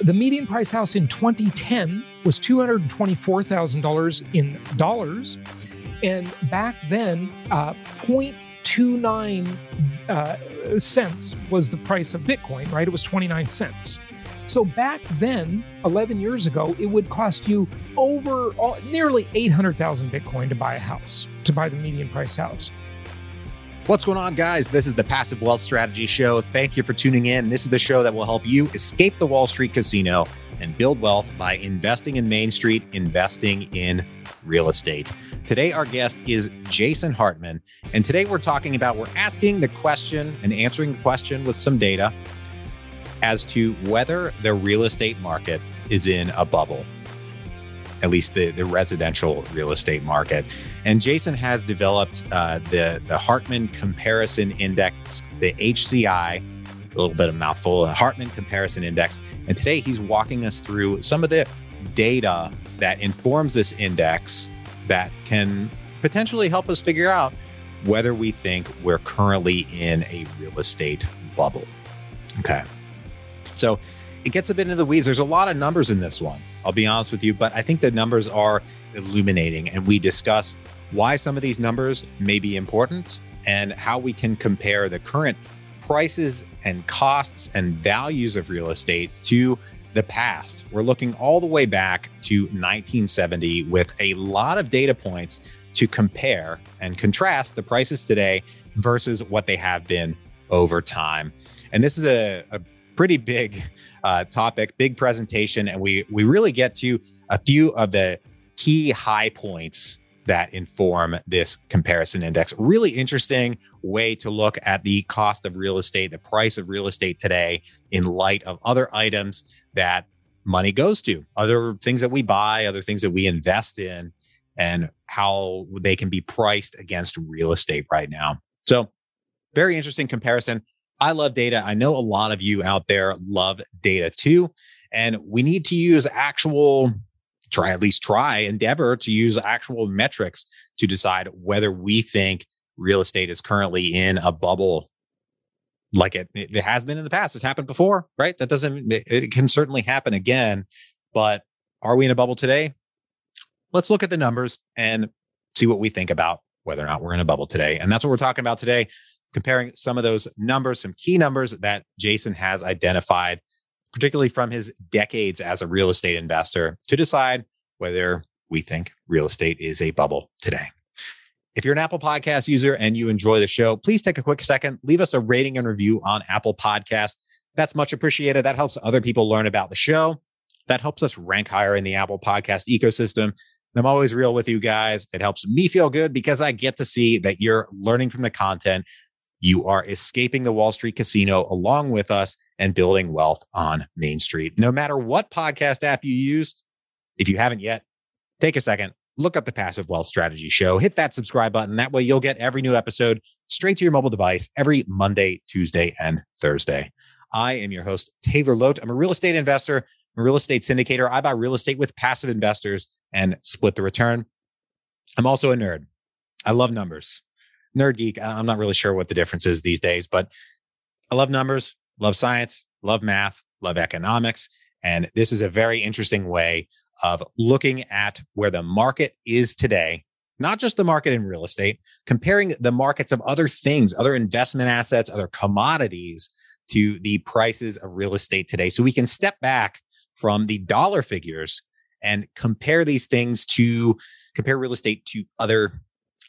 The median price house in 2010 was $224,000 in dollars. And back then, uh, 0.29 uh, cents was the price of Bitcoin, right? It was 29 cents. So back then, 11 years ago, it would cost you over all, nearly 800,000 Bitcoin to buy a house, to buy the median price house. What's going on, guys? This is the Passive Wealth Strategy Show. Thank you for tuning in. This is the show that will help you escape the Wall Street casino and build wealth by investing in Main Street, investing in real estate. Today, our guest is Jason Hartman. And today, we're talking about, we're asking the question and answering the question with some data as to whether the real estate market is in a bubble, at least the, the residential real estate market. And Jason has developed uh, the, the Hartman Comparison Index, the HCI, a little bit of mouthful, the Hartman Comparison Index. And today he's walking us through some of the data that informs this index that can potentially help us figure out whether we think we're currently in a real estate bubble. Okay. So it gets a bit into the weeds. There's a lot of numbers in this one, I'll be honest with you, but I think the numbers are illuminating. And we discuss why some of these numbers may be important and how we can compare the current prices and costs and values of real estate to the past. We're looking all the way back to 1970 with a lot of data points to compare and contrast the prices today versus what they have been over time. And this is a, a pretty big uh, topic, big presentation, and we we really get to a few of the key high points that inform this comparison index. Really interesting way to look at the cost of real estate, the price of real estate today in light of other items that money goes to, other things that we buy, other things that we invest in, and how they can be priced against real estate right now. So, very interesting comparison. I love data. I know a lot of you out there love data too. And we need to use actual, try at least try, endeavor to use actual metrics to decide whether we think real estate is currently in a bubble like it, it has been in the past. It's happened before, right? That doesn't, it can certainly happen again. But are we in a bubble today? Let's look at the numbers and see what we think about whether or not we're in a bubble today. And that's what we're talking about today comparing some of those numbers, some key numbers that Jason has identified, particularly from his decades as a real estate investor, to decide whether we think real estate is a bubble today. If you're an Apple Podcast user and you enjoy the show, please take a quick second, leave us a rating and review on Apple Podcast. That's much appreciated. That helps other people learn about the show. That helps us rank higher in the Apple Podcast ecosystem. And I'm always real with you guys. It helps me feel good because I get to see that you're learning from the content you are escaping the Wall Street casino along with us and building wealth on Main Street. No matter what podcast app you use, if you haven't yet, take a second, look up the Passive Wealth Strategy Show, hit that subscribe button. That way you'll get every new episode straight to your mobile device every Monday, Tuesday, and Thursday. I am your host, Taylor Loht. I'm a real estate investor, a real estate syndicator. I buy real estate with passive investors and split the return. I'm also a nerd. I love numbers nerd geek. I'm not really sure what the difference is these days, but I love numbers, love science, love math, love economics. And this is a very interesting way of looking at where the market is today, not just the market in real estate, comparing the markets of other things, other investment assets, other commodities to the prices of real estate today. So we can step back from the dollar figures and compare these things to compare real estate to other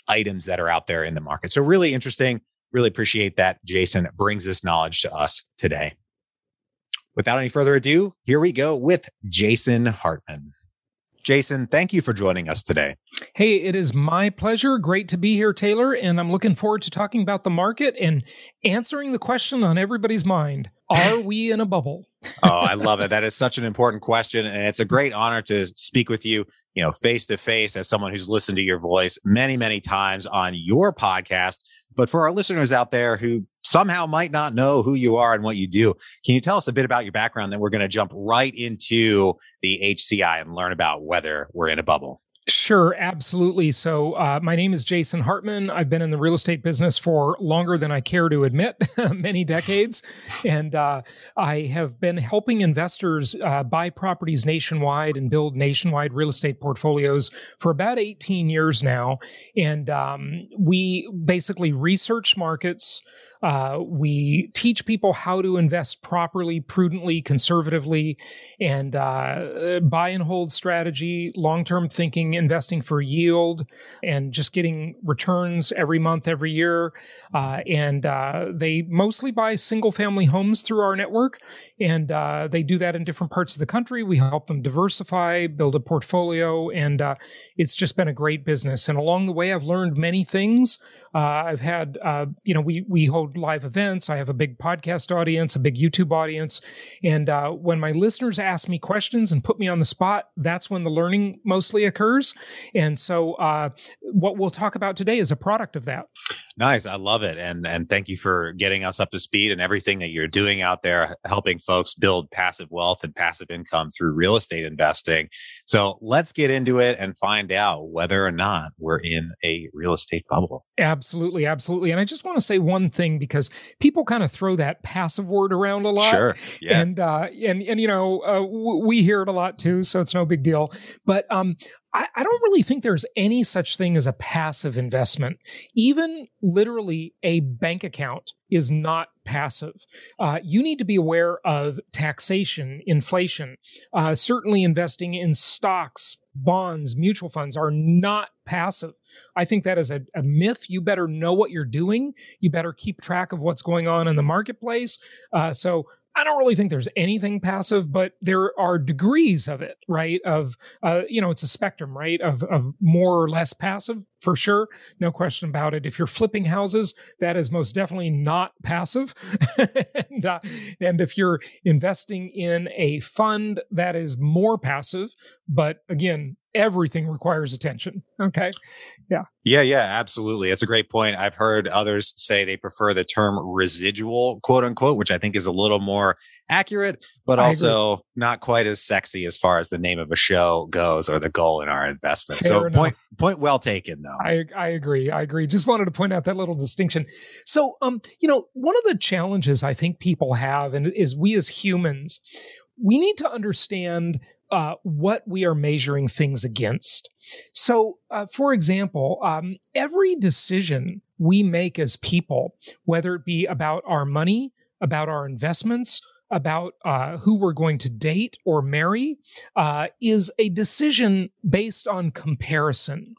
items that are out there in the market. So really interesting. Really appreciate that Jason brings this knowledge to us today. Without any further ado, here we go with Jason Hartman. Jason, thank you for joining us today. Hey, it is my pleasure. Great to be here, Taylor. And I'm looking forward to talking about the market and answering the question on everybody's mind Are we in a bubble? oh, I love it. That is such an important question. And it's a great honor to speak with you, you know, face to face as someone who's listened to your voice many, many times on your podcast. But for our listeners out there who somehow might not know who you are and what you do, can you tell us a bit about your background? Then we're going to jump right into the HCI and learn about whether we're in a bubble. Sure, absolutely. So, uh, my name is Jason Hartman. I've been in the real estate business for longer than I care to admit, many decades. And uh, I have been helping investors uh, buy properties nationwide and build nationwide real estate portfolios for about 18 years now. And um, we basically research markets. Uh, we teach people how to invest properly, prudently, conservatively, and uh, buy and hold strategy, long term thinking, investing for yield, and just getting returns every month, every year. Uh, and uh, they mostly buy single family homes through our network, and uh, they do that in different parts of the country. We help them diversify, build a portfolio, and uh, it's just been a great business. And along the way, I've learned many things. I've had, you know, we we hold live events. I have a big podcast audience, a big YouTube audience. And uh, when my listeners ask me questions and put me on the spot, that's when the learning mostly occurs. And so, uh, what we'll talk about today is a product of that. Nice. I love it. And and thank you for getting us up to speed and everything that you're doing out there, helping folks build passive wealth and passive income through real estate investing. So let's get into it and find out whether or not we're in a real estate bubble. Absolutely. Absolutely. And I just want to say one thing because people kind of throw that passive word around a lot. Sure. Yeah. And uh and and you know, uh, w- we hear it a lot too, so it's no big deal. But um I, I don't really think there's any such thing as a passive investment. Even literally a bank account is not passive. Uh, you need to be aware of taxation, inflation. Uh, certainly, investing in stocks, bonds, mutual funds are not passive. I think that is a, a, myth. You better know what you're doing. You better keep track of what's going on in the marketplace. Uh, so I don't really think there's anything passive, but there are degrees of it, right? Of, uh, you know, it's a spectrum, right? Of, of more or less passive for sure. No question about it. If you're flipping houses, that is most definitely not passive. and, uh, and if you're investing in a fund, that is more passive. But again, everything requires attention. Okay. Yeah. Yeah. Yeah. Absolutely. It's a great point. I've heard others say they prefer the term residual, quote unquote, which I think is a little more accurate, but also not quite as sexy as far as the name of a show goes or the goal in our investment. Fair so enough. point, point well taken though. I, I agree. I agree. Just wanted to point out that little distinction. So, um, you know, one of the challenges I think people have and is we as humans, we need to understand uh, what we are measuring things against. So, uh, for example, um, every decision we make as people, whether it be about our money, about our investments, about uh, who we're going to date or marry, uh, is a decision based on comparison.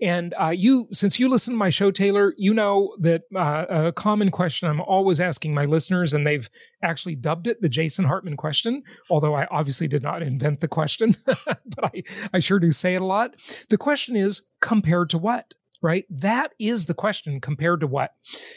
And uh, you, since you listen to my show, Taylor, you know that uh, a common question I'm always asking my listeners, and they've actually dubbed it the Jason Hartman question, although I obviously did not invent the question, but I, I sure do say it a lot. The question is compared to what? right? That is the question compared to what?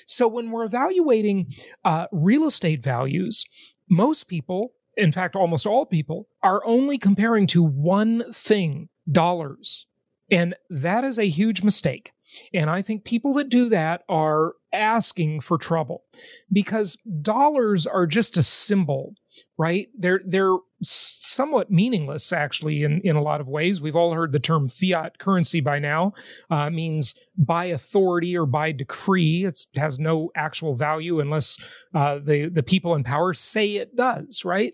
So when we're evaluating uh, real estate values, most people, in fact, almost all people, are only comparing to one thing dollars. And that is a huge mistake. And I think people that do that are asking for trouble because dollars are just a symbol, right? They're, they're somewhat meaningless actually in, in a lot of ways. We've all heard the term fiat currency by now, uh, means by authority or by decree. It's, it has no actual value unless uh, the, the people in power say it does, right?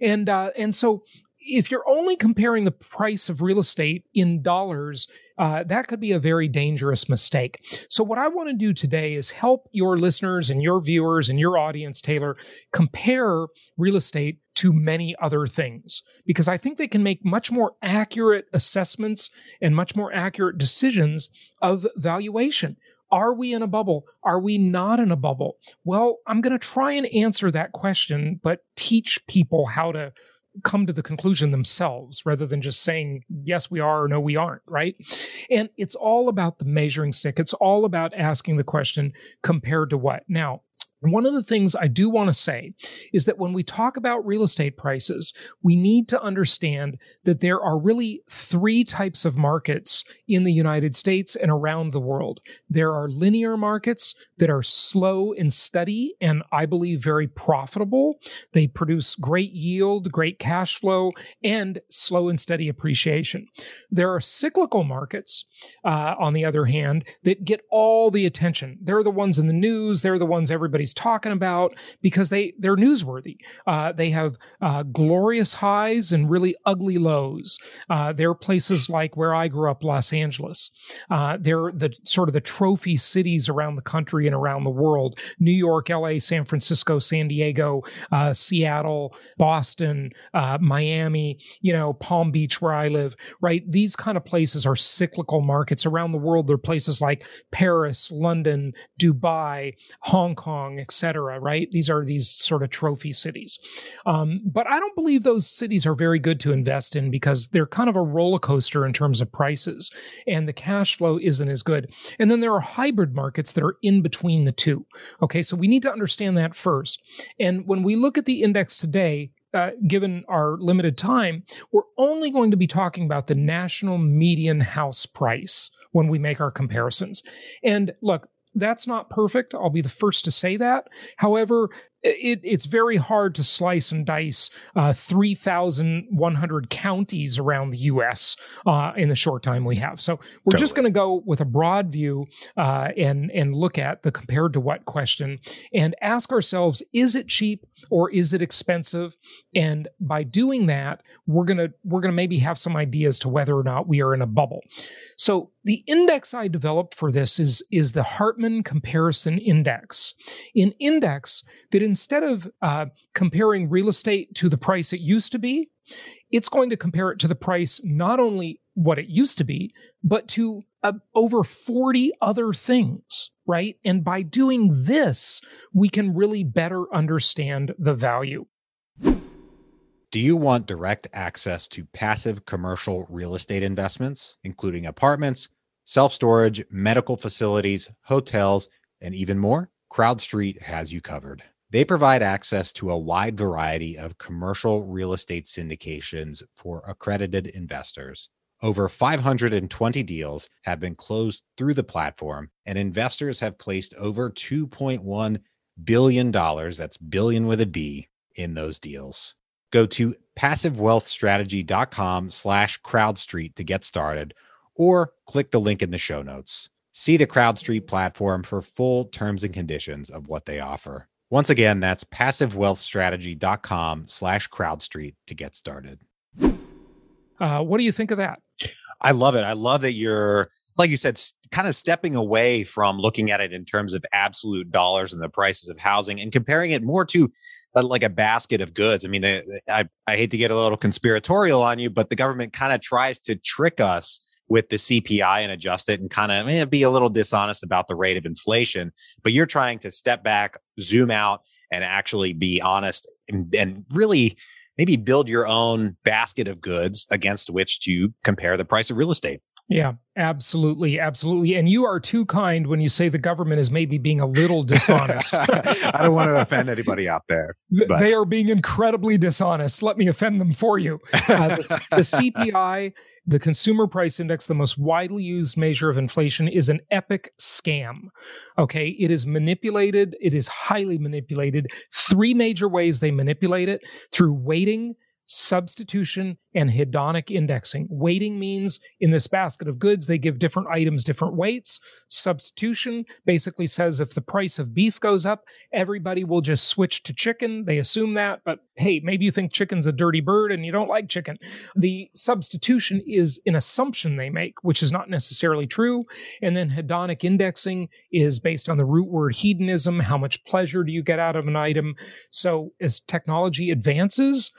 And, uh, and so if you're only comparing the price of real estate in dollars, uh, that could be a very dangerous mistake. So, what I want to do today is help your listeners and your viewers and your audience, Taylor, compare real estate to many other things because I think they can make much more accurate assessments and much more accurate decisions of valuation. Are we in a bubble? Are we not in a bubble? Well, I'm going to try and answer that question, but teach people how to come to the conclusion themselves rather than just saying, yes, we are or no, we aren't, right? And it's all about the measuring stick. It's all about asking the question compared to what? Now, One of the things I do want to say is that when we talk about real estate prices, we need to understand that there are really three types of markets in the United States and around the world. There are linear markets that are slow and steady and I believe very profitable. They produce great yield, great cash flow, and slow and steady appreciation. There are cyclical markets, uh, on the other hand, that get all the attention. They're the ones in the news. They're the ones everybody's talking about because they they're newsworthy. Uh, they have uh, glorious highs and really ugly lows. Uh, they're places like where I grew up, Los Angeles. Uh, they're the sort of the trophy cities around the country and around the world: New York, L.A., San Francisco, San Diego, uh, Seattle, Boston, uh, Miami. You know, Palm Beach, where I live. Right, these kind of places are cyclical markets around the world. There are places like Paris, London, Dubai, Hong Kong, etc. Right? These are these sort of trophy cities. Um, but I don't believe those cities are very good to invest in because they're kind of a roller coaster in terms of prices, and the cash flow isn't as good. And then there are hybrid markets that are in between the two. Okay, so we need to understand that first. And when we look at the index today, uh, given our limited time, we're only going to be talking about the national median house price when we make our comparisons. And look, that's not perfect. I'll be the first to say that. However, it, it's very hard to slice and dice uh, 3,100 counties around the U.S. Uh, in the short time we have. So we're totally. just going to go with a broad view uh, and and look at the compared to what question and ask ourselves: Is it cheap or is it expensive? And by doing that, we're gonna we're gonna maybe have some ideas to whether or not we are in a bubble. So the index I developed for this is is the Hartman Comparison Index. In index that in instead of uh, comparing real estate to the price it used to be, it's going to compare it to the price not only what it used to be, but to uh, over 40 other things, right? And by doing this, we can really better understand the value. Do you want direct access to passive commercial real estate investments, including apartments, self storage, medical facilities, hotels, and even more? CrowdStreet has you covered. They provide access to a wide variety of commercial real estate syndications for accredited investors. Over 520 deals have been closed through the platform, and investors have placed over $2.1 billion, that's billion with a B, in those deals. Go to passivewealthstrategy.com slash crowdstreet to get started, or click the link in the show notes. See the CrowdStreet platform for full terms and conditions of what they offer. Once again, that's passivewealthstrategy.com slash crowdstreet to get started. Uh, what do you think of that? I love it. I love that you're, like you said, kind of stepping away from looking at it in terms of absolute dollars and the prices of housing and comparing it more to uh, like a basket of goods. I mean, I, I hate to get a little conspiratorial on you, but the government kind of tries to trick us with the CPI and adjust it and kind of eh, be a little dishonest about the rate of inflation. But you're trying to step back, zoom out, and actually be honest and, and really maybe build your own basket of goods against which to compare the price of real estate. Yeah, absolutely. Absolutely. And you are too kind when you say the government is maybe being a little dishonest. I don't want to offend anybody out there. But. They are being incredibly dishonest. Let me offend them for you. Uh, the, the CPI the consumer price index, the most widely used measure of inflation, is an epic scam. Okay. It is manipulated. It is highly manipulated. Three major ways they manipulate it through weighting, substitution, and hedonic indexing. Weighting means in this basket of goods, they give different items different weights. Substitution basically says if the price of beef goes up, everybody will just switch to chicken. They assume that, but hey, maybe you think chicken's a dirty bird and you don't like chicken. The substitution is an assumption they make, which is not necessarily true. And then hedonic indexing is based on the root word hedonism. How much pleasure do you get out of an item? So as technology advances,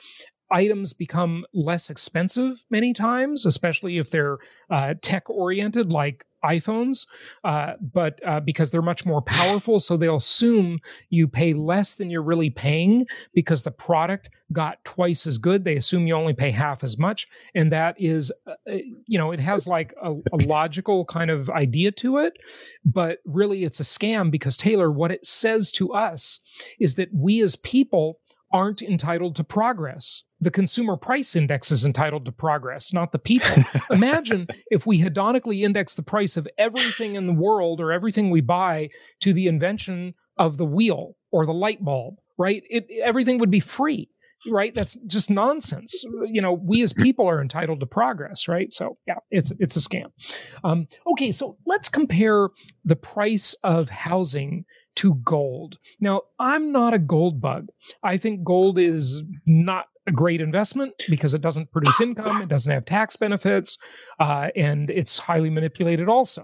items become less expensive many times, especially if they're uh, tech oriented, like iPhones, uh, but uh, because they're much more powerful, so they'll assume you pay less than you're really paying because the product got twice as good. They assume you only pay half as much, and that is, uh, uh you know, it has like a, a logical kind of idea to it, but really it's a scam because Taylor, what it says to us is that we as people aren't entitled to progress. The consumer price index is entitled to progress, not the people. Imagine if we hedonically index the price of everything in the world or everything we buy to the invention of the wheel or the light bulb, right? It, everything would be free right that's just nonsense you know we as people are entitled to progress right so yeah it's it's a scam um, okay so let's compare the price of housing to gold. Now, I'm not a gold bug. I think gold is not a great investment because it doesn't produce income, it doesn't have tax benefits, uh, and it's highly manipulated also.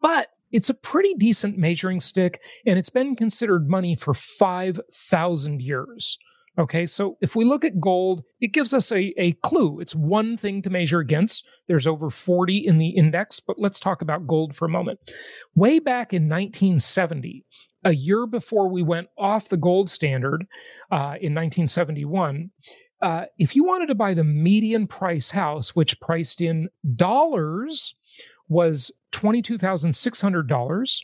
But it's a pretty decent measuring stick, and it's been considered money for 5,000 years. Okay, so if we look at gold, it gives us a, a clue. It's one thing to measure against. There's over 40 in the index, but let's talk about gold for a moment. Way back in 1970, a year before we went off the gold standard uh, in 1971, uh, if you wanted to buy the median price house, which priced in dollars was $22,600,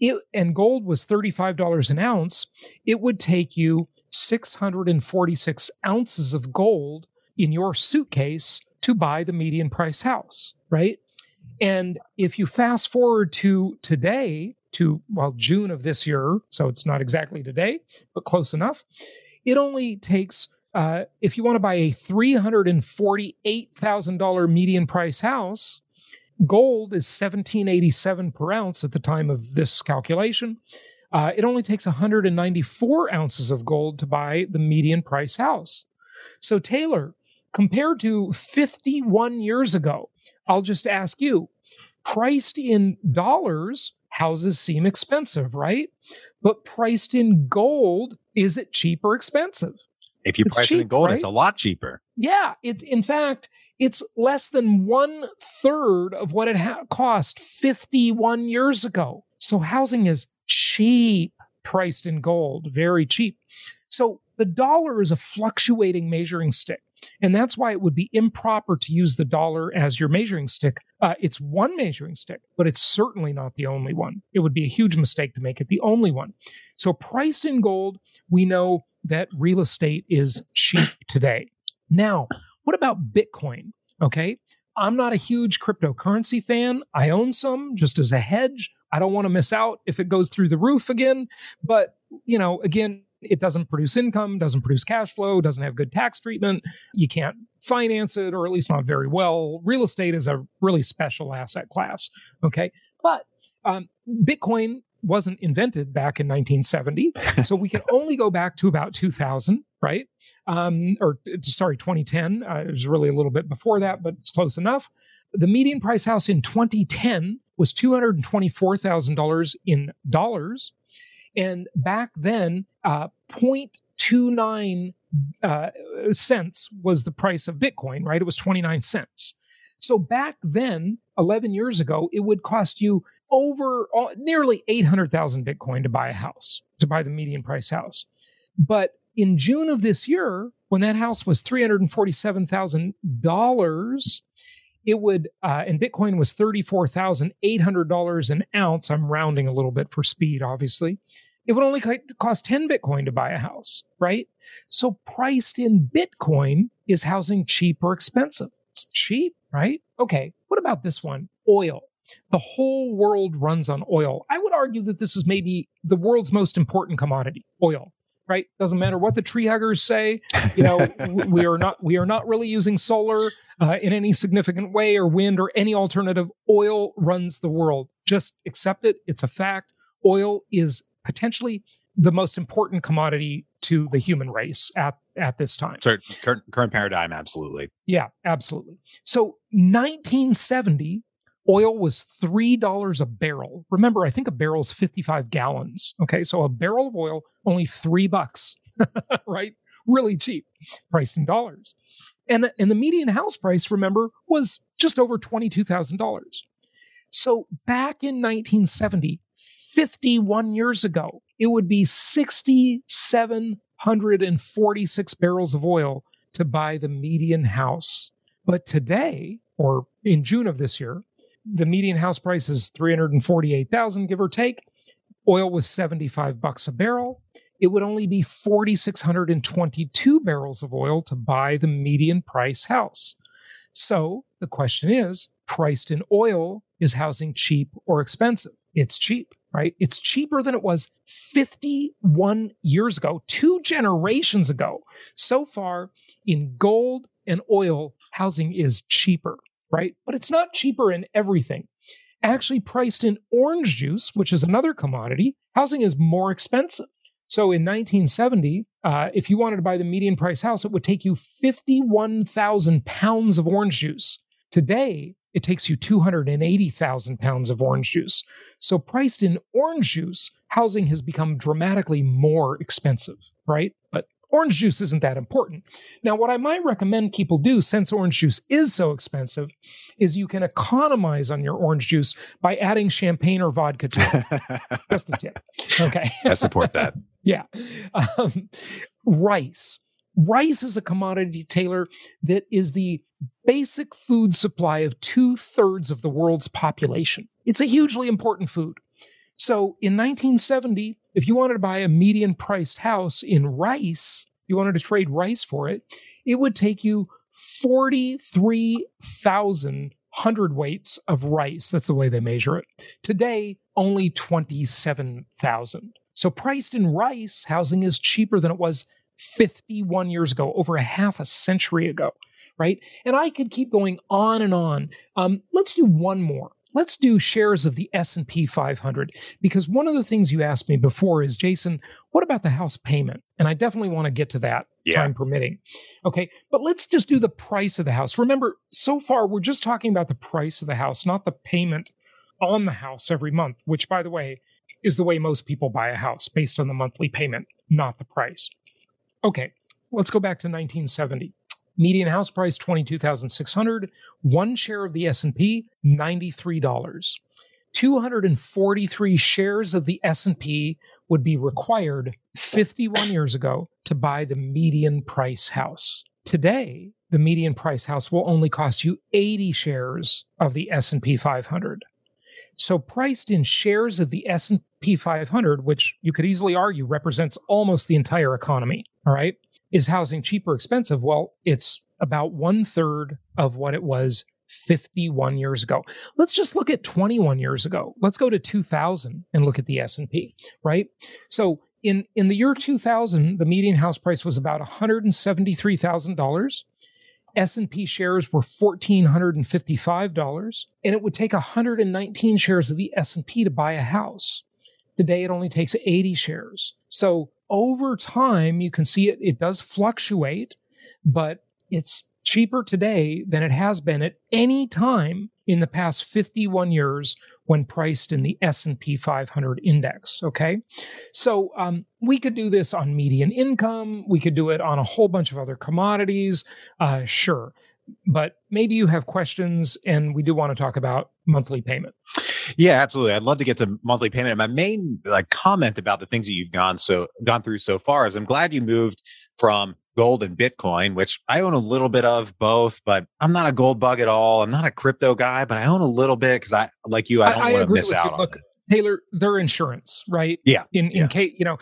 it, and gold was $35 an ounce, it would take you 646 ounces of gold in your suitcase to buy the median price house, right? And if you fast forward to today, to, well, June of this year, so it's not exactly today, but close enough, it only takes, uh, if you want to buy a $348,000 median price house, gold is 1787 per ounce at the time of this calculation. Uh, it only takes 194 ounces of gold to buy the median price house. So, Taylor, compared to 51 years ago, I'll just ask you, priced in dollars, houses seem expensive, right? But priced in gold, is it cheap or expensive? If you it's price cheap, it in gold, right? it's a lot cheaper. Yeah, it's in fact, it's less than one third of what it ha- cost 51 years ago. So housing is cheap, priced in gold, very cheap. So the dollar is a fluctuating measuring stick. And that's why it would be improper to use the dollar as your measuring stick. Uh, it's one measuring stick, but it's certainly not the only one. It would be a huge mistake to make it the only one. So, priced in gold, we know that real estate is cheap today. Now, what about Bitcoin? Okay. I'm not a huge cryptocurrency fan. I own some just as a hedge. I don't want to miss out if it goes through the roof again. But, you know, again, it doesn't produce income, doesn't produce cash flow, doesn't have good tax treatment. You can't finance it, or at least not very well. Real estate is a really special asset class. Okay. But um, Bitcoin wasn't invented back in 1970. so we can only go back to about 2000, right? Um, or sorry, 2010. Uh, it was really a little bit before that, but it's close enough. The median price house in 2010 was $224,000 in dollars. And back then, uh, 0.29 uh, cents was the price of Bitcoin, right? It was 29 cents. So back then, 11 years ago, it would cost you over uh, nearly 800,000 Bitcoin to buy a house, to buy the median price house. But in June of this year, when that house was $347,000, it would, uh, and Bitcoin was $34,800 an ounce. I'm rounding a little bit for speed, obviously. It would only cost 10 Bitcoin to buy a house, right? So priced in Bitcoin, is housing cheap or expensive? It's cheap, right? Okay. What about this one? Oil. The whole world runs on oil. I would argue that this is maybe the world's most important commodity, oil right? Doesn't matter what the tree huggers say. You know, we are not we are not really using solar uh, in any significant way, or wind, or any alternative. Oil runs the world. Just accept it. It's a fact. Oil is potentially the most important commodity to the human race at at this time. So current, current paradigm, absolutely. Yeah, absolutely. So 1970 oil was $3 a barrel. Remember, I think a barrel is 55 gallons. Okay. So a barrel of oil, only three bucks, right? really cheap, priced in dollars. And, and the median house price, remember, was just over $22,000. So back in 1970, 51 years ago, it would be 6,746 barrels of oil to buy the median house. But today, or in June of this year, the median house price is 348,000 give or take. Oil was 75 bucks a barrel. It would only be 4622 barrels of oil to buy the median price house. So the question is, priced in oil, is housing cheap or expensive? It's cheap, right? It's cheaper than it was 51 years ago, two generations ago. So far in gold and oil, housing is cheaper right? But it's not cheaper in everything. Actually, priced in orange juice, which is another commodity, housing is more expensive. So in 1970, uh, if you wanted to buy the median price house, it would take you 51,000 pounds of orange juice. Today, it takes you 280,000 pounds of orange juice. So, priced in orange juice, housing has become dramatically more expensive, right? But orange juice isn't that important. Now, what I might recommend people do, since orange juice is so expensive, is you can economize on your orange juice by adding champagne or vodka to it. Just a tip. Okay. I support that. yeah. Um, rice. Rice is a commodity, Taylor, that is the basic food supply of two thirds of the world's population. It's a hugely important food. So in 1970, if you wanted to buy a median priced house in rice, you wanted to trade rice for it, it would take you 43,000 hundredweights of rice. That's the way they measure it. Today, only 27,000. So priced in rice, housing is cheaper than it was 51 years ago, over a half a century ago, right? And I could keep going on and on. Um, let's do one more let's do shares of the S&P 500 because one of the things you asked me before is Jason, what about the house payment? And I definitely want to get to that yeah. time permitting. Okay, but let's just do the price of the house. Remember, so far we're just talking about the price of the house, not the payment on the house every month, which by the way is the way most people buy a house based on the monthly payment, not the price. Okay, let's go back to 1970. Median house price 22,600. One share of the S&P $93. 243 shares of the S&P would be required 51 years ago to buy the median price house. Today, the median price house will only cost you 80 shares of the S&P 500. So priced in shares of the S&P 500, which you could easily argue represents almost the entire economy, all right? Is housing cheap or expensive? Well, it's about one third of what it was 51 years ago. Let's just look at 21 years ago. Let's go to 2000 and look at the S&P, right? So in, in the year 2000, the median house price was about $173,000. S&P shares were $1,455, and it would take 119 shares of the S&P to buy a house. Today, it only takes 80 shares. So over time, you can see it, it does fluctuate, but it's cheaper today than it has been at any time in the past 51 years when priced in the S&P 500 index, okay? So um, we could do this on median income, we could do it on a whole bunch of other commodities, uh, sure. But maybe you have questions and we do want to talk about monthly payment. Yeah, absolutely. I'd love to get to monthly payment. My main like comment about the things that you've gone so gone through so far is I'm glad you moved from gold and Bitcoin, which I own a little bit of both, but I'm not a gold bug at all. I'm not a crypto guy, but I own a little bit because I, like you, I don't want to miss out on Look, it. Taylor, their insurance, right? Yeah. In in yeah. case you know,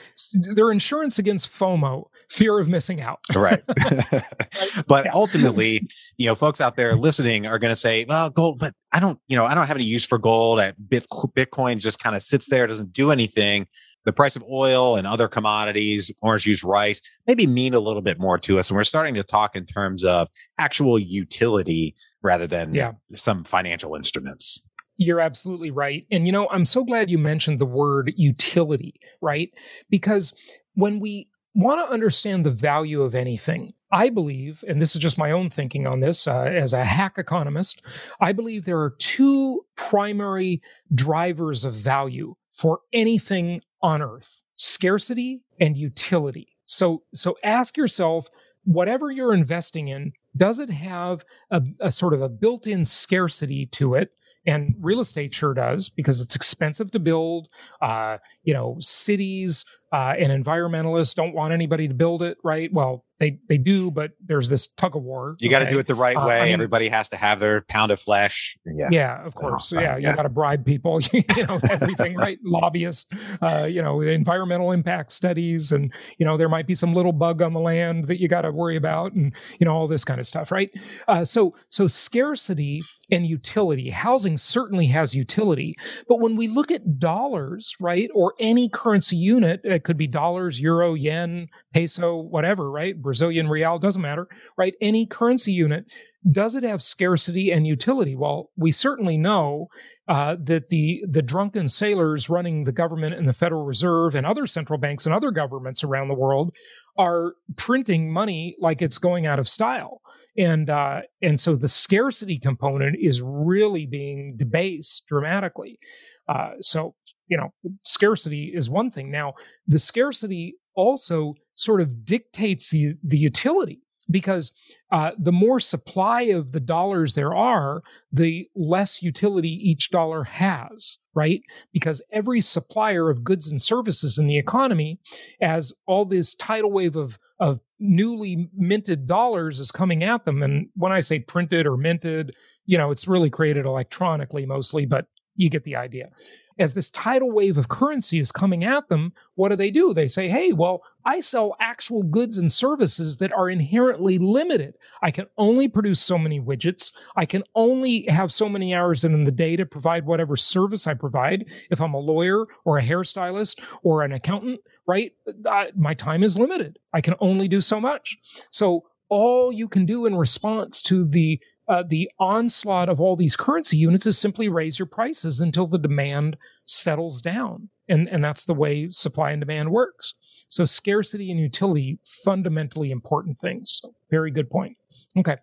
their insurance against FOMO, fear of missing out. right. but yeah. ultimately, you know, folks out there listening are going to say, "Well, gold, but I don't, you know, I don't have any use for gold. Bitcoin just kind of sits there, doesn't do anything." the price of oil and other commodities, orange juice, rice, maybe mean a little bit more to us. And we're starting to talk in terms of actual utility rather than yeah. some financial instruments. You're absolutely right. And you know, I'm so glad you mentioned the word utility, right? Because when we want to understand the value of anything, I believe, and this is just my own thinking on this uh, as a hack economist, I believe there are two primary drivers of value for anything on earth scarcity and utility. So so ask yourself, whatever you're investing in, does it have a, a sort of a built-in scarcity to it? And real estate sure does because it's expensive to build. Uh, you know, cities uh, and environmentalists don't want anybody to build it, right? Well, they they do, but there's this tug of war. You got to do it the right uh, way. I mean, Everybody has to have their pound of flesh. Yeah, yeah, of course. Oh, right, yeah, yeah, you got to bribe people. you know, everything, right? Lobbyists. Uh, you know, environmental impact studies, and you know, there might be some little bug on the land that you got to worry about, and you know, all this kind of stuff, right? Uh, so, so scarcity and utility. Housing certainly has utility, but when we look at dollars, right, or any currency unit, it could be dollars, euro, yen, peso, whatever, right? Brazilian real, doesn't matter, right? Any currency unit, does it have scarcity and utility? Well, we certainly know uh, that the the drunken sailors running the government and the Federal Reserve and other central banks and other governments around the world are printing money like it's going out of style, and uh, and so the scarcity component is really being debased dramatically. Uh, so you know, scarcity is one thing. Now, the scarcity also sort of dictates the, the utility because uh, the more supply of the dollars there are, the less utility each dollar has, right? Because every supplier of goods and services in the economy, as all this tidal wave of of newly minted dollars is coming at them, and when I say printed or minted, you know, it's really created electronically mostly, but you get the idea as this tidal wave of currency is coming at them, what do they do? They say, hey, well, I sell actual goods and services that are inherently limited. I can only produce so many widgets. I can only have so many hours in the day to provide whatever service I provide. If I'm a lawyer or a hairstylist or an accountant, right? Uh, my time is limited. I can only do so much. So all you can do in response to the uh, the onslaught of all these currency units is simply raise your prices until the demand settles down. And, and that's the way supply and demand works. So scarcity and utility, fundamentally important things. So very good point. Okay.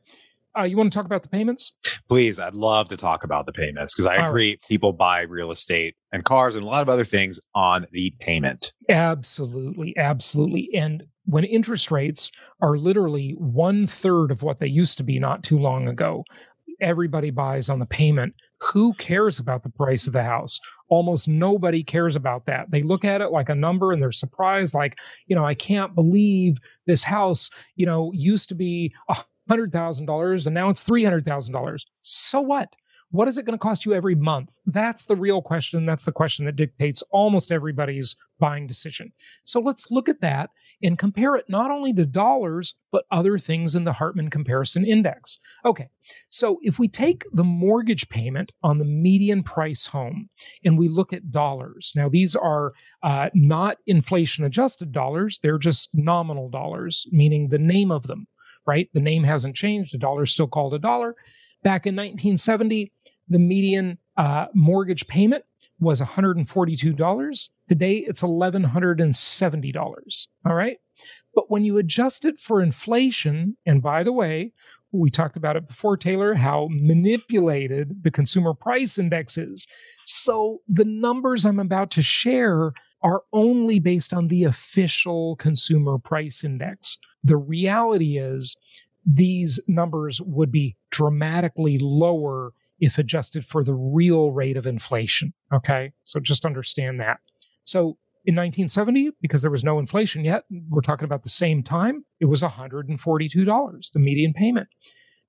Uh, you want to talk about the payments? Please, I'd love to talk about the payments because I All agree. Right. People buy real estate and cars and a lot of other things on the payment. Absolutely, absolutely. And when interest rates are literally one third of what they used to be not too long ago, everybody buys on the payment. Who cares about the price of the house? Almost nobody cares about that. They look at it like a number and they're surprised, like, you know, I can't believe this house, you know, used to be a hundred thousand dollars and now it's three hundred thousand dollars. So what? What is it going to cost you every month? That's the real question. That's the question that dictates almost everybody's buying decision. So let's look at that and compare it not only to dollars, but other things in the Hartman Comparison Index. Okay, so if we take the mortgage payment on the median price home and we look at dollars, now these are uh, not inflation adjusted dollars, they're just nominal dollars, meaning the name of them, right? The name hasn't changed, the dollar is still called a dollar. Back in 1970, the median uh, mortgage payment was $142. Today, it's $1,170. All right. But when you adjust it for inflation, and by the way, we talked about it before, Taylor, how manipulated the consumer price index is. So the numbers I'm about to share are only based on the official consumer price index. The reality is these numbers would be dramatically lower if adjusted for the real rate of inflation. Okay. So just understand that. So in 1970, because there was no inflation yet, we're talking about the same time, it was $142, the median payment.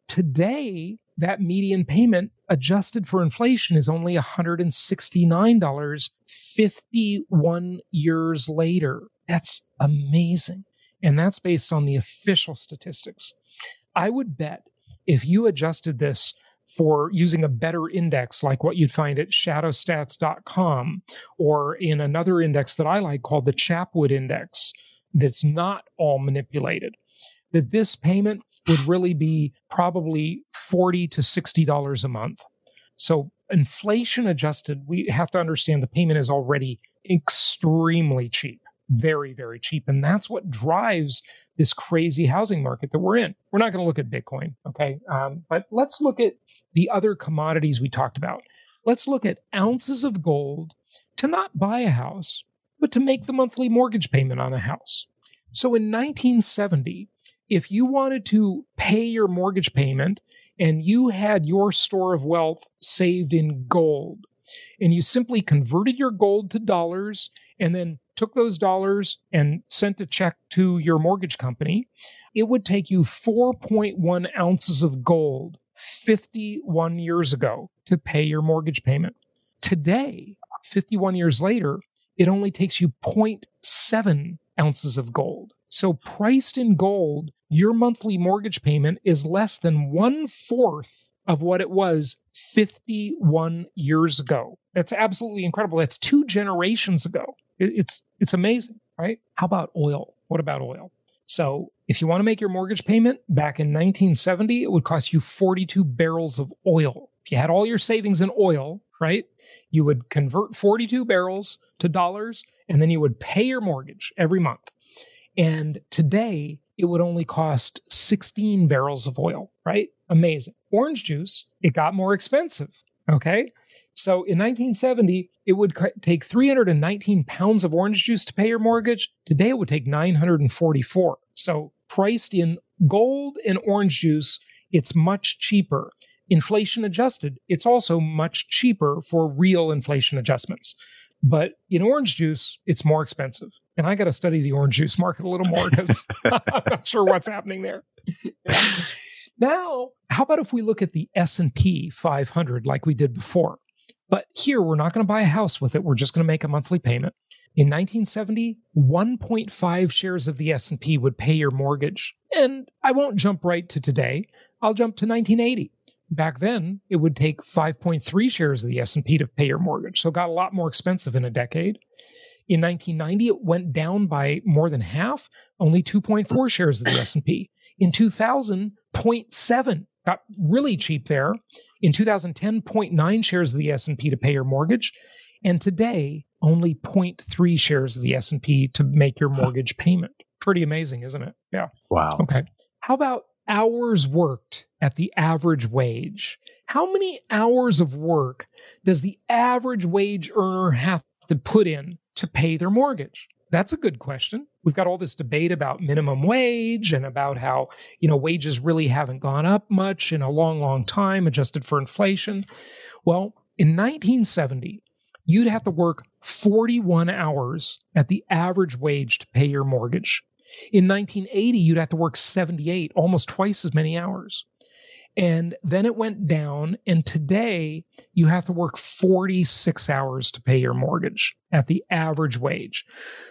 Today, that median payment adjusted for inflation is only $169 51 years later. That's amazing. And that's based on the official statistics. I would bet if you adjusted this for using a better index like what you'd find at shadowstats.com or in another index that I like called the Chapwood Index that's not all manipulated, that this payment would really be probably 40 to $60 a month. So inflation adjusted, we have to understand the payment is already extremely cheap, very, very cheap. And that's what drives this crazy housing market that we're in. We're not going to look at Bitcoin, okay? Um, but let's look at the other commodities we talked about. Let's look at ounces of gold to not buy a house, but to make the monthly mortgage payment on a house. So in 1970, if you wanted to pay your mortgage payment and you had your store of wealth saved in gold, and you simply converted your gold to dollars and then took those dollars and sent a check to your mortgage company, it would take you 4.1 ounces of gold 51 years ago to pay your mortgage payment. Today, 51 years later, it only takes you 0.7 ounces of gold. So, priced in gold, your monthly mortgage payment is less than one fourth of what it was 51 years ago. That's absolutely incredible. That's two generations ago. It's it's amazing, right? How about oil? What about oil? So, if you want to make your mortgage payment back in 1970, it would cost you 42 barrels of oil. If you had all your savings in oil, right? You would convert 42 barrels to dollars and then you would pay your mortgage every month. And today, it would only cost 16 barrels of oil, right? Amazing. Orange juice, it got more expensive. Okay. So in 1970, it would take 319 pounds of orange juice to pay your mortgage. Today, it would take 944. So priced in gold and orange juice, it's much cheaper. Inflation adjusted, it's also much cheaper for real inflation adjustments. But in orange juice, it's more expensive. And I got to study the orange juice market a little more because I'm not sure what's happening there. now, how about if we look at the S&P 500 like we did before? But here we're not going to buy a house with it. We're just going to make a monthly payment. In 1970, 1.5 shares of the S&P would pay your mortgage. And I won't jump right to today. I'll jump to 1980 back then it would take 5.3 shares of the S&P to pay your mortgage. So it got a lot more expensive in a decade. In 1990 it went down by more than half, only 2.4 shares of the S&P. In 2000, 0.7 got really cheap there. In 2010, 0.9 shares of the S&P to pay your mortgage, and today only 0.3 shares of the S&P to make your mortgage payment. Pretty amazing, isn't it? Yeah. Wow. Okay. How about hours worked at the average wage. How many hours of work does the average wage earner have to put in to pay their mortgage? That's a good question. We've got all this debate about minimum wage and about how, you know, wages really haven't gone up much in a long, long time, adjusted for inflation. Well, in 1970, you'd have to work 41 hours at the average wage to pay your mortgage. In 1980, you'd have to work 78, almost twice as many hours. And then it went down. And today you have to work 46 hours to pay your mortgage at the average wage.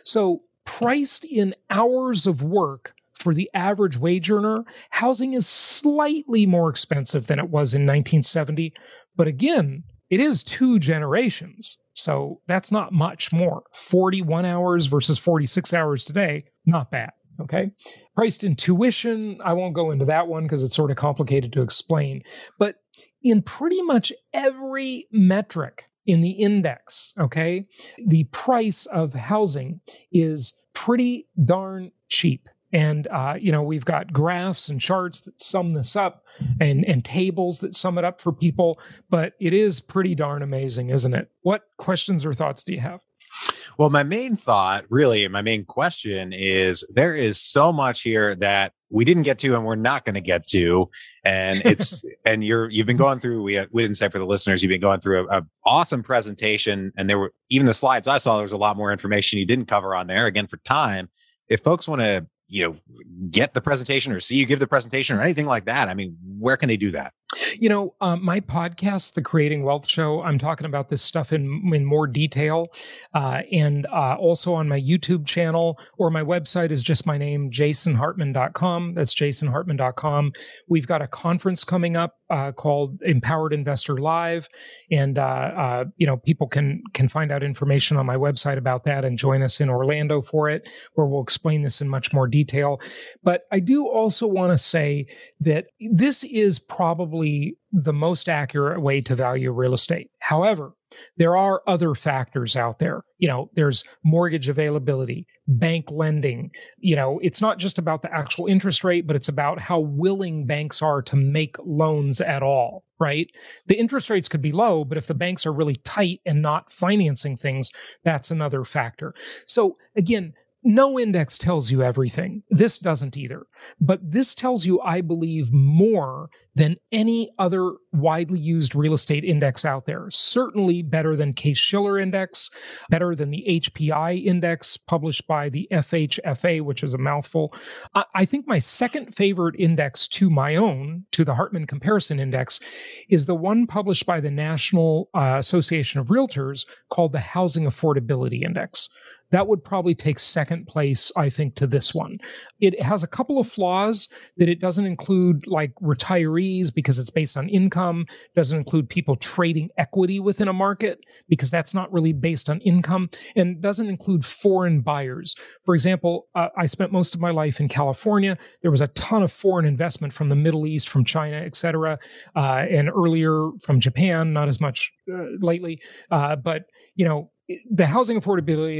So, priced in hours of work for the average wage earner, housing is slightly more expensive than it was in 1970. But again, it is two generations. So that's not much more. 41 hours versus 46 hours today, not bad. Okay. Priced in tuition, I won't go into that one because it's sort of complicated to explain. But in pretty much every metric in the index, okay, the price of housing is pretty darn cheap. And uh, you know we've got graphs and charts that sum this up, and and tables that sum it up for people. But it is pretty darn amazing, isn't it? What questions or thoughts do you have? Well, my main thought, really, my main question is there is so much here that we didn't get to and we're not going to get to and it's and you're you've been going through we uh, we didn't say for the listeners you've been going through a, a, awesome presentation and there were even the slides i saw there was a lot more information you didn't cover on there. Again for time if folks want to you know get the presentation or see you give the presentation or anything like that i mean where can they do that you know, um, my podcast, The Creating Wealth Show, I'm talking about this stuff in, in more detail. Uh, and uh, also on my YouTube channel or my website is just my name, jasonhartman.com. That's jasonhartman.com. We've got a conference coming up uh, called Empowered Investor Live. And, uh, uh, you know, people can, can find out information on my website about that and join us in Orlando for it, where we'll explain this in much more detail. But I do also want to say that this is probably probably the most accurate way to value real estate. However, there are other factors out there. You know, there's mortgage availability, bank lending. You know, it's not just about the actual interest rate, but it's about how willing banks are to make loans at all, right? The interest rates could be low, but if the banks are really tight and not financing things, that's another factor. So again, no index tells you everything. This doesn't either. But this tells you, I believe, more than any other widely used real estate index out there. Certainly better than Case Shiller Index, better than the HPI Index published by the FHFA, which is a mouthful. I think my second favorite index to my own, to the Hartman Comparison Index, is the one published by the National uh, Association of Realtors called the Housing Affordability Index that would probably take second place, I think, to this one. It has a couple of flaws that it doesn't include like retirees because it's based on income, doesn't include people trading equity within a market because that's not really based on income, and doesn't include foreign buyers. For example, uh, I spent most of my life in California. There was a ton of foreign investment from the Middle East, from China, et cetera, uh, and earlier from Japan, not as much uh, lately. Uh, but, you know, the housing affordability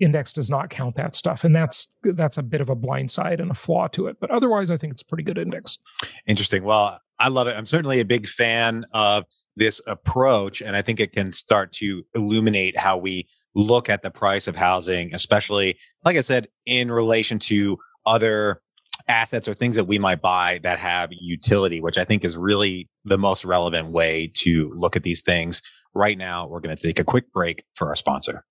index, does not count that stuff and that's that's a bit of a blind side and a flaw to it but otherwise i think it's a pretty good index. Interesting. Well i love it. I'm certainly a big fan of this approach and i think it can start to illuminate how we look at the price of housing especially like i said in relation to other assets or things that we might buy that have utility which i think is really the most relevant way to look at these things Right now, we're going to take a quick break for our sponsor.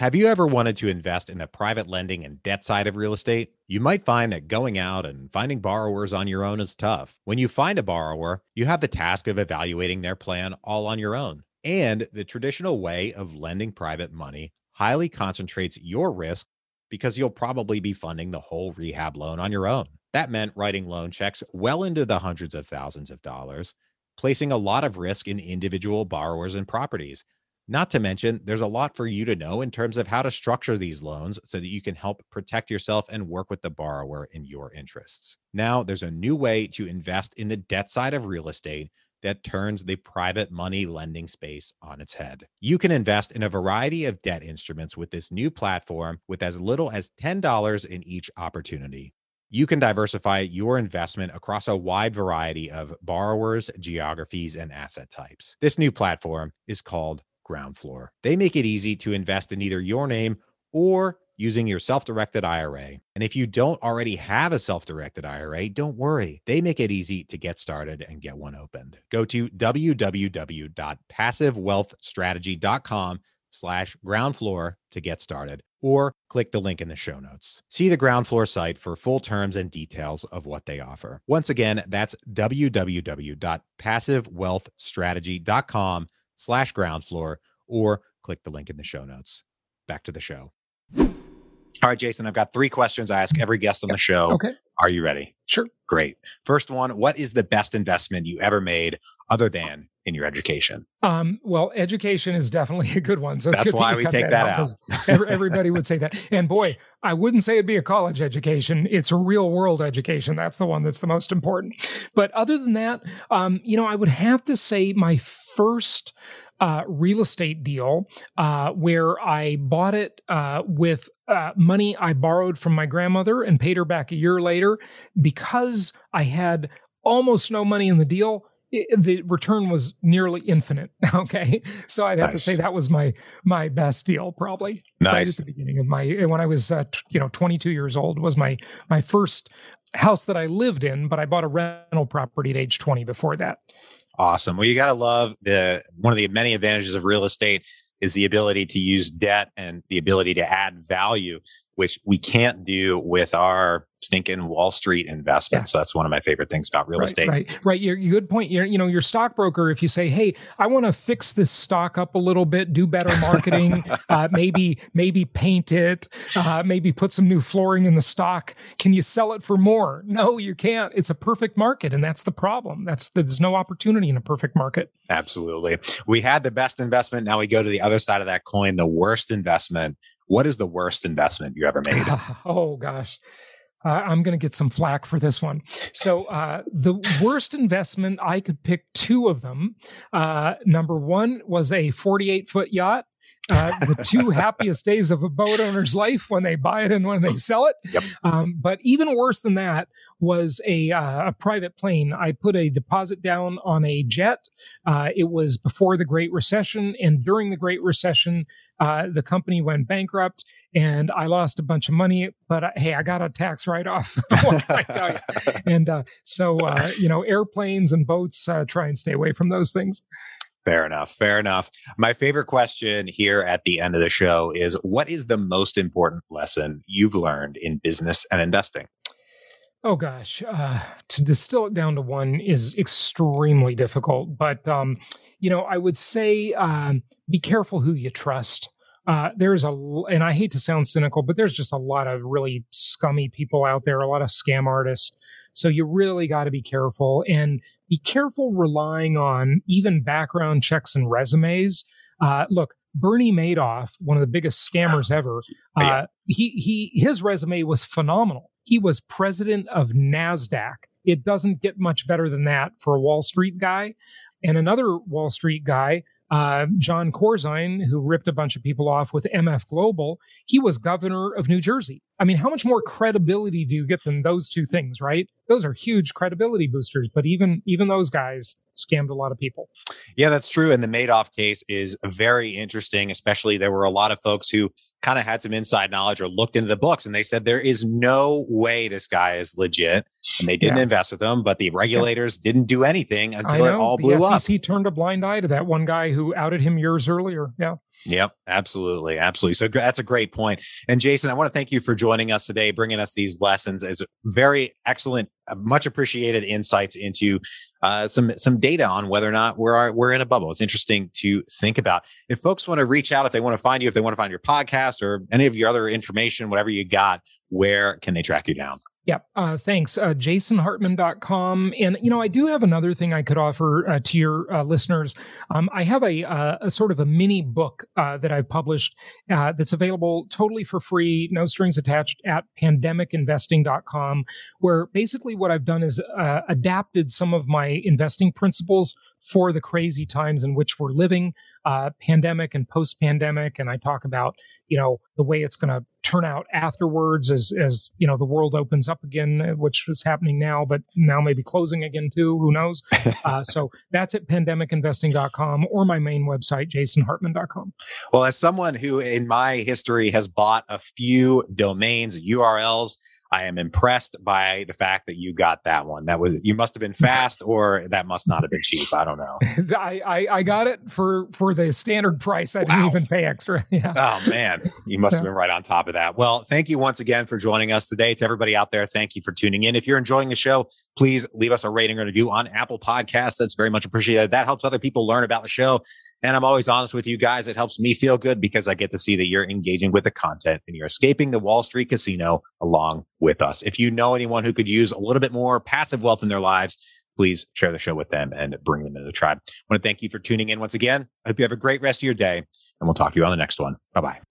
Have you ever wanted to invest in the private lending and debt side of real estate? You might find that going out and finding borrowers on your own is tough. When you find a borrower, you have the task of evaluating their plan all on your own. And the traditional way of lending private money highly concentrates your risk because you'll probably be funding the whole rehab loan on your own. That meant writing loan checks well into the hundreds of thousands of dollars placing a lot of risk in individual borrowers and properties. Not to mention, there's a lot for you to know in terms of how to structure these loans so that you can help protect yourself and work with the borrower in your interests. Now, there's a new way to invest in the debt side of real estate that turns the private money lending space on its head. You can invest in a variety of debt instruments with this new platform with as little as $10 in each opportunity you can diversify your investment across a wide variety of borrowers, geographies, and asset types. This new platform is called Ground Floor. They make it easy to invest in either your name or using your self directed IRA. And if you don't already have a self directed IRA, don't worry. They make it easy to get started and get one opened. Go to www.passivewealthstrategy.com slash ground floor to get started or click the link in the show notes. See the ground floor site for full terms and details of what they offer. Once again, that's www.passivewealthstrategy.com slash ground floor or click the link in the show notes. Back to the show. All right, Jason, I've got three questions I ask every guest on the show. Okay. Are you ready? Sure. Great. First one What is the best investment you ever made other than in your education? Um, well, education is definitely a good one. So that's why we take that, out. out. everybody would say that. And boy, I wouldn't say it'd be a college education. It's a real world education. That's the one that's the most important. But other than that, um, you know, I would have to say my first uh, real estate deal uh, where I bought it uh, with uh, money I borrowed from my grandmother and paid her back a year later because I had almost no money in the deal the return was nearly infinite. Okay, so I'd have nice. to say that was my my best deal, probably. Nice. Right at the beginning of my when I was uh, t- you know 22 years old was my my first house that I lived in, but I bought a rental property at age 20 before that. Awesome. Well, you got to love the one of the many advantages of real estate is the ability to use debt and the ability to add value, which we can't do with our stinking Wall Street investment. Yeah. So that's one of my favorite things about real right, estate. Right, right. You're, good point. You're, you know, your stockbroker, if you say, "Hey, I want to fix this stock up a little bit, do better marketing, uh, maybe maybe paint it, uh, maybe put some new flooring in the stock. Can you sell it for more?" No, you can't. It's a perfect market, and that's the problem. That's there's no opportunity in a perfect market. Absolutely. We had the best investment. Now we go to the other side of that coin, the worst investment. What is the worst investment you ever made? oh gosh. Uh, I'm going to get some flack for this one. So, uh, the worst investment, I could pick two of them. Uh, number one was a 48 foot yacht, uh, the two happiest days of a boat owner's life when they buy it and when they sell it. Yep. Um, but even worse than that was a, uh, a private plane. I put a deposit down on a jet. Uh, it was before the Great Recession, and during the Great Recession, uh, the company went bankrupt, and I lost a bunch of money. But uh, hey, I got a tax write off. what can I tell you? And uh, so you know, airplanes and boats try and stay away from those things. Fair enough. Fair enough. My favorite question here at the end of the show is what is the most important lesson you've learned in business and investing? Oh gosh, uh, to distill it down to one is extremely difficult. But um, you know, I would say um, be careful who you trust. Uh, there's a, and I hate to sound cynical, but there's just a lot of really scummy people out there, a lot of scam artists so you really got to be careful and be careful relying on even background checks and resumes. Uh, look, Bernie Madoff, one of the biggest scammers ever, oh, uh, he he his resume was phenomenal. He was president of Nasdaq. It doesn't get much better than that for a Wall Street guy. And another Wall Street guy uh, Jon Corzine, who ripped a bunch of people off with MF Global, he was governor of New Jersey. I mean, how much more credibility do you get than those two things, right? Those are huge credibility boosters, but even even those guys scammed a lot of people. Yeah, that's true. And the Madoff case is very interesting, especially there were a lot of folks who kind of had some inside knowledge or looked into the books and they said there is no way this guy is legit and they didn't yeah. invest with him but the regulators yeah. didn't do anything until it all blew the up He turned a blind eye to that one guy who outed him years earlier yeah yep absolutely absolutely so that's a great point. point and jason i want to thank you for joining us today bringing us these lessons as very excellent uh, much appreciated insights into uh, some some data on whether or not we're we're in a bubble. It's interesting to think about. If folks want to reach out, if they want to find you, if they want to find your podcast or any of your other information, whatever you got, where can they track you down? Yeah, uh, thanks. Uh, JasonHartman.com. And, you know, I do have another thing I could offer uh, to your uh, listeners. Um, I have a, uh, a, sort of a mini book uh, that I've published uh, that's available totally for free, no strings attached at pandemicinvesting.com, where basically what I've done is adapted some of my investing principles for the crazy times in which we're living, pandemic and post pandemic. And I talk about, you know, the way it's going to turn out afterwards as as you know the world opens up again uh, which is happening now but now maybe closing again too who knows? Uh, so that's at pandemicinvesting.com or my main website jasonhartman.com well as someone who in my history has bought a few domains urls I am impressed by the fact that you got that one. That was you must have been fast, or that must not have been cheap. I don't know. I, I, I got it for for the standard price. I wow. didn't even pay extra. Yeah. Oh man, you must have been right on top of that. Well, thank you once again for joining us today. To everybody out there, thank you for tuning in. If you're enjoying the show, please leave us a rating or review on Apple Podcasts. That's very much appreciated. That helps other people learn about the show and I'm always honest with you guys. It helps me feel good because I get to see that you're engaging with the content and you're escaping the Wall Street casino along with us. If you know anyone who could use a little bit more passive wealth in their lives, please share the show with them and bring them into the tribe. I want to thank you for tuning in once again. I hope you have a great rest of your day and we'll talk to you on the next one. Bye bye.